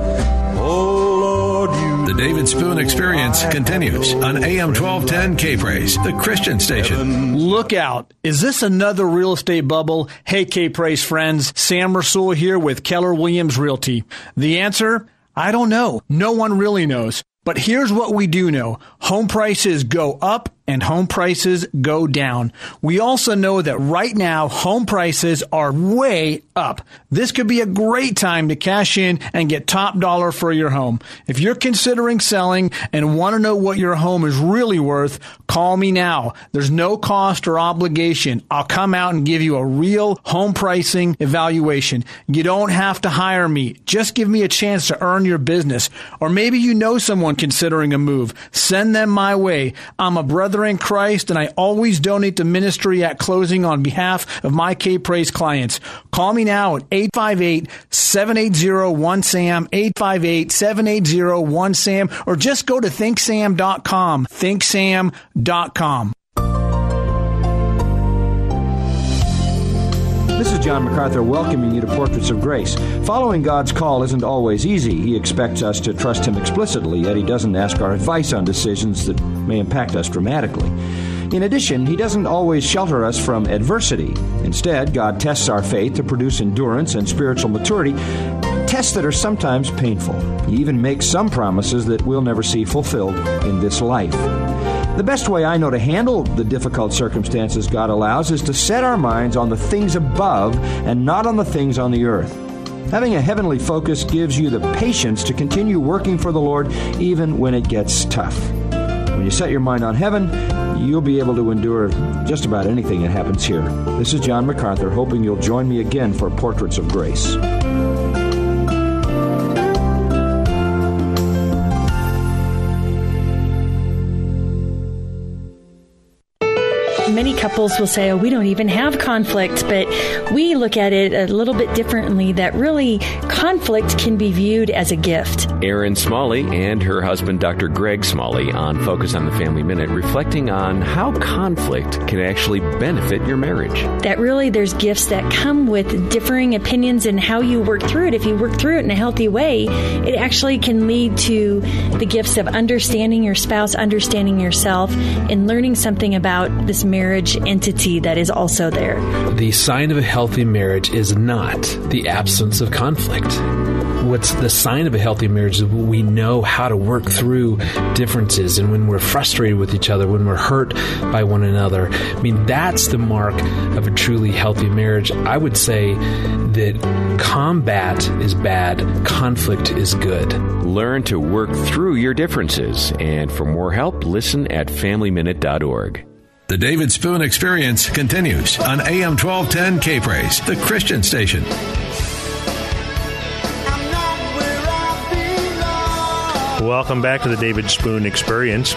Oh Lord, you. The David Spoon Experience continues on AM 1210 K Praise, the Christian station. Look out. Is this another real estate bubble? Hey, K Praise friends. Sam Rasul here with Keller Williams Realty. The answer? I don't know. No one really knows. But here's what we do know. Home prices go up and home prices go down. We also know that right now home prices are way up. This could be a great time to cash in and get top dollar for your home. If you're considering selling and want to know what your home is really worth, call me now. There's no cost or obligation. I'll come out and give you a real home pricing evaluation. You don't have to hire me. Just give me a chance to earn your business. Or maybe you know someone considering a move. Send them my way. I'm a brother in Christ and I always donate to ministry at closing on behalf of my K Praise clients. Call me now at 858-780-1SAM, 858-780-1SAM, or just go to thinksam.com, thinksam.com. This is John MacArthur welcoming you to Portraits of Grace. Following God's call isn't always easy. He expects us to trust Him explicitly, yet He doesn't ask our advice on decisions that may impact us dramatically. In addition, He doesn't always shelter us from adversity. Instead, God tests our faith to produce endurance and spiritual maturity, tests that are sometimes painful. He even makes some promises that we'll never see fulfilled in this life. The best way I know to handle the difficult circumstances God allows is to set our minds on the things above and not on the things on the earth. Having a heavenly focus gives you the patience to continue working for the Lord even when it gets tough. When you set your mind on heaven, you'll be able to endure just about anything that happens here. This is John MacArthur, hoping you'll join me again for Portraits of Grace. Many couples will say, oh, we don't even have conflict, but we look at it a little bit differently that really conflict can be viewed as a gift. Erin Smalley and her husband, Dr. Greg Smalley, on Focus on the Family Minute, reflecting on how conflict can actually benefit your marriage. That really there's gifts that come with differing opinions and how you work through it. If you work through it in a healthy way, it actually can lead to the gifts of understanding your spouse, understanding yourself, and learning something about this marriage marriage entity that is also there. The sign of a healthy marriage is not the absence of conflict. What's the sign of a healthy marriage is we know how to work through differences and when we're frustrated with each other, when we're hurt by one another. I mean, that's the mark of a truly healthy marriage. I would say that combat is bad, conflict is good. Learn to work through your differences. And for more help, listen at FamilyMinute.org. The David Spoon Experience continues on AM 1210 K Praise, the Christian station. Welcome back to the David Spoon Experience.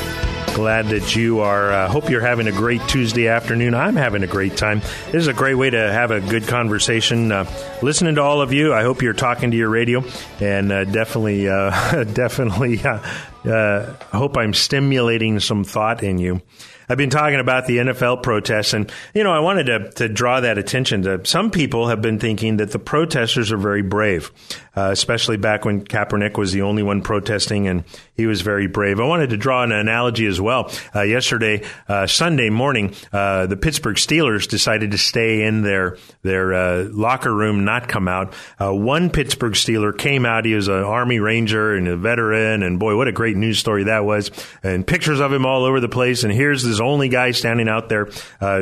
Glad that you are. Uh, hope you're having a great Tuesday afternoon. I'm having a great time. This is a great way to have a good conversation. Uh, listening to all of you, I hope you're talking to your radio, and uh, definitely, uh, definitely, uh, uh, hope I'm stimulating some thought in you. I've been talking about the NFL protests, and you know, I wanted to, to draw that attention to. Some people have been thinking that the protesters are very brave, uh, especially back when Kaepernick was the only one protesting, and he was very brave. I wanted to draw an analogy as well. Uh, yesterday, uh, Sunday morning, uh, the Pittsburgh Steelers decided to stay in their their uh, locker room, not come out. One Pittsburgh Steeler came out. He was an Army Ranger and a veteran, and boy, what a great news story that was! And pictures of him all over the place. And here's this only guy standing out there.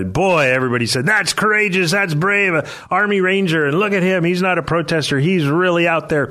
boy, everybody said that's courageous, that's brave, Army Ranger, and look at him. He's not a protester. He's really out there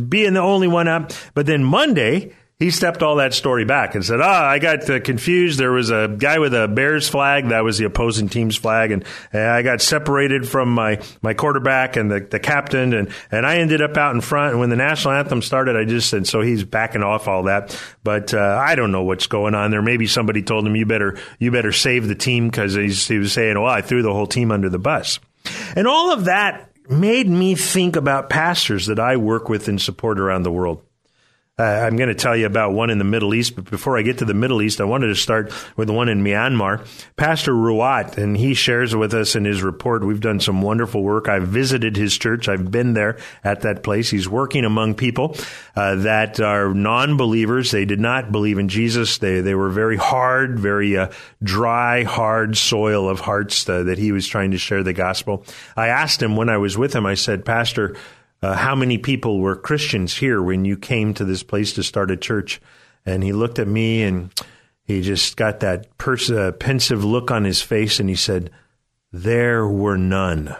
being the only one up. But then Monday he stepped all that story back and said, "Ah, I got uh, confused. There was a guy with a Bears flag that was the opposing team's flag, and, and I got separated from my, my quarterback and the, the captain, and, and I ended up out in front. And when the national anthem started, I just said, so he's backing off all that. But uh, I don't know what's going on there. Maybe somebody told him you better you better save the team because he was saying, well, I threw the whole team under the bus, and all of that made me think about pastors that I work with and support around the world. Uh, I'm going to tell you about one in the Middle East, but before I get to the Middle East, I wanted to start with one in Myanmar. Pastor Ruat, and he shares with us in his report, we've done some wonderful work. I've visited his church. I've been there at that place. He's working among people uh, that are non-believers. They did not believe in Jesus. They, they were very hard, very uh, dry, hard soil of hearts uh, that he was trying to share the gospel. I asked him when I was with him, I said, Pastor, uh, how many people were Christians here when you came to this place to start a church? And he looked at me and he just got that pers- uh, pensive look on his face and he said, There were none.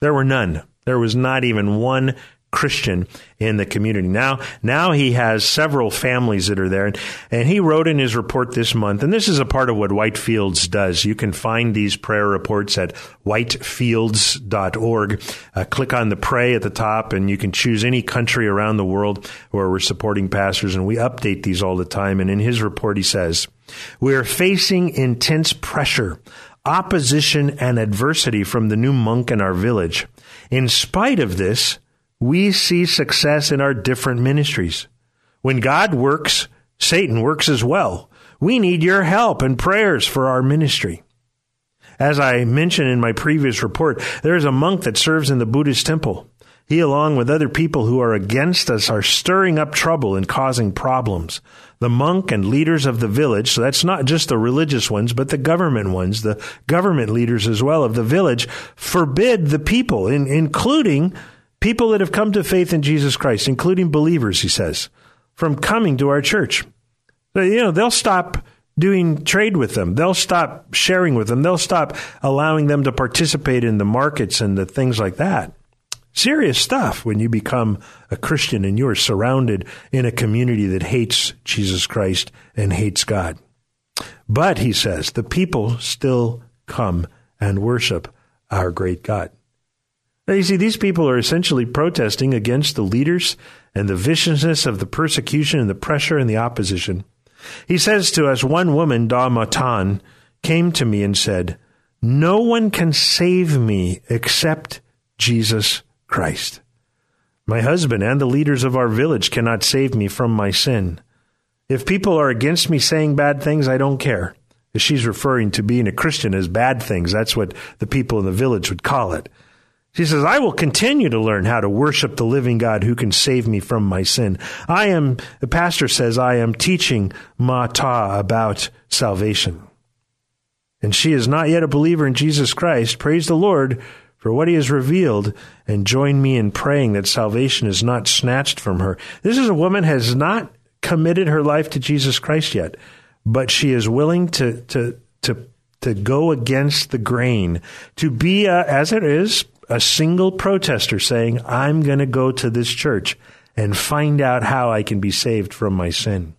There were none. There was not even one Christian in the community. Now, now he has several families that are there. And, he wrote in his report this month, and this is a part of what Whitefields does. You can find these prayer reports at whitefields.org. Uh, click on the pray at the top, and you can choose any country around the world where we're supporting pastors, and we update these all the time. And in his report, he says, We are facing intense pressure, opposition, and adversity from the new monk in our village. In spite of this, we see success in our different ministries. When God works, Satan works as well. We need your help and prayers for our ministry. As I mentioned in my previous report, there is a monk that serves in the Buddhist temple. He, along with other people who are against us, are stirring up trouble and causing problems. The monk and leaders of the village, so that's not just the religious ones, but the government ones, the government leaders as well of the village, forbid the people, in, including people that have come to faith in Jesus Christ, including believers, he says, from coming to our church. You know, they'll stop doing trade with them. They'll stop sharing with them. They'll stop allowing them to participate in the markets and the things like that. Serious stuff when you become a Christian and you're surrounded in a community that hates Jesus Christ and hates God. But, he says, the people still come and worship our great God. Now, you see, these people are essentially protesting against the leaders and the viciousness of the persecution and the pressure and the opposition. He says to us, one woman, Da Matan, came to me and said, No one can save me except Jesus Christ. My husband and the leaders of our village cannot save me from my sin. If people are against me saying bad things, I don't care. She's referring to being a Christian as bad things. That's what the people in the village would call it. She says, I will continue to learn how to worship the living God who can save me from my sin. I am, the pastor says, I am teaching Mata about salvation. And she is not yet a believer in Jesus Christ. Praise the Lord for what he has revealed and join me in praying that salvation is not snatched from her. This is a woman has not committed her life to Jesus Christ yet, but she is willing to, to, to, to go against the grain, to be, a, as it is, a single protester saying, I'm going to go to this church and find out how I can be saved from my sin.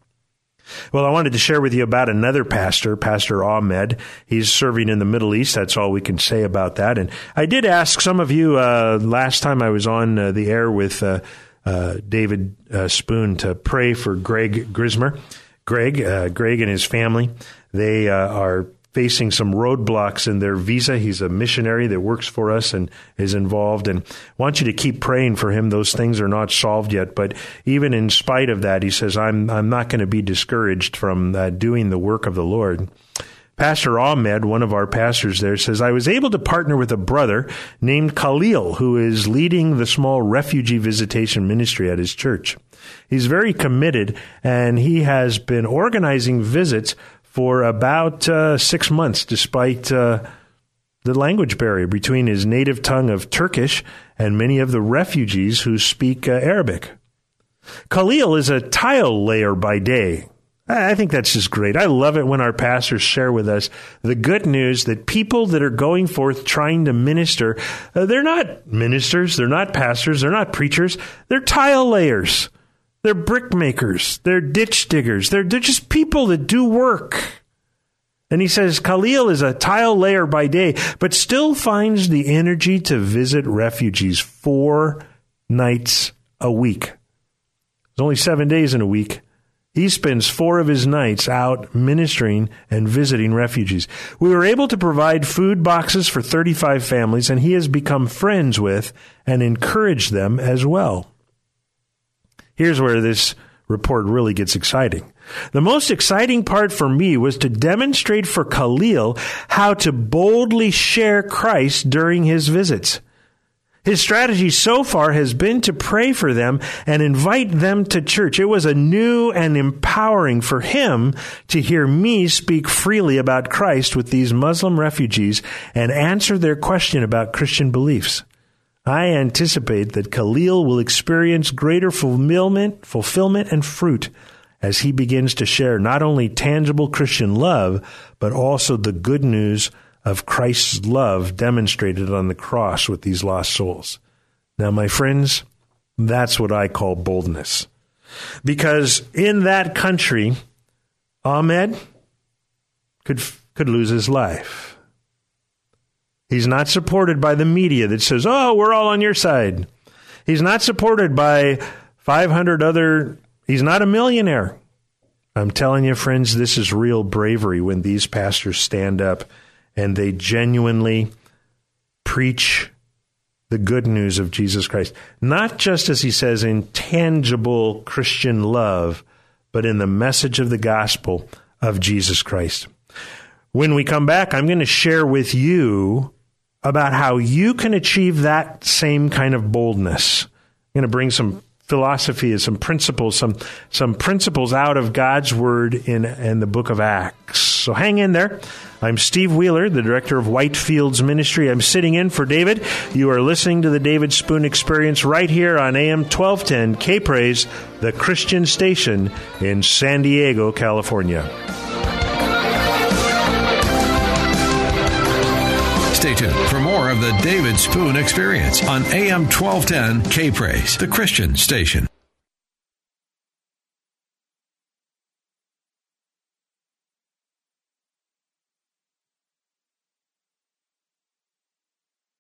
Well, I wanted to share with you about another pastor, Pastor Ahmed. He's serving in the Middle East. That's all we can say about that. And I did ask some of you uh, last time I was on uh, the air with uh, uh David uh, Spoon to pray for Greg Grismer. Greg, uh, Greg and his family, they are facing some roadblocks in their visa. He's a missionary that works for us and is involved. And want you to keep praying for him. Those things are not solved yet. But even in spite of that, he says, I'm, I'm not going to be discouraged from uh, doing the work of the Lord. Pastor Ahmed, one of our pastors there, says, I was able to partner with a brother named Khalil, who is leading the small refugee visitation ministry at his church. He's very committed and he has been organizing visits for about uh, six months, despite uh, the language barrier between his native tongue of Turkish and many of the refugees who speak uh, Arabic. Khalil is a tile layer by day. I think that's just great. I love it when our pastors share with us the good news that people that are going forth trying to minister, uh, they're not ministers, they're not pastors, they're not preachers, they're tile layers. They're brick makers. They're ditch diggers. They're, they're just people that do work. And he says Khalil is a tile layer by day, but still finds the energy to visit refugees four nights a week. There's only seven days in a week. He spends four of his nights out ministering and visiting refugees. We were able to provide food boxes for 35 families, and he has become friends with and encouraged them as well. Here's where this report really gets exciting. The most exciting part for me was to demonstrate for Khalil how to boldly share Christ during his visits. His strategy so far has been to pray for them and invite them to church. It was a new and empowering for him to hear me speak freely about Christ with these Muslim refugees and answer their question about Christian beliefs. I anticipate that Khalil will experience greater fulfillment, fulfillment and fruit as he begins to share not only tangible Christian love, but also the good news of Christ's love demonstrated on the cross with these lost souls. Now, my friends, That's what I call boldness. Because in that country, Ahmed could, could lose his life. He's not supported by the media that says, oh, we're all on your side. He's not supported by 500 other, he's not a millionaire. I'm telling you, friends, this is real bravery when these pastors stand up and they genuinely preach the good news of Jesus Christ. Not just, as he says, in tangible Christian love, but in the message of the gospel of Jesus Christ. When we come back, I'm going to share with you about how you can achieve that same kind of boldness. I'm going to bring some philosophy some principles, some some principles out of God's word in in the book of Acts. So hang in there. I'm Steve Wheeler, the director of Whitefields Ministry. I'm sitting in for David. You are listening to the David Spoon Experience right here on AM 1210 K Praise, the Christian station in San Diego, California. Stay tuned for more of the David Spoon Experience on AM 1210 K Praise, the Christian station.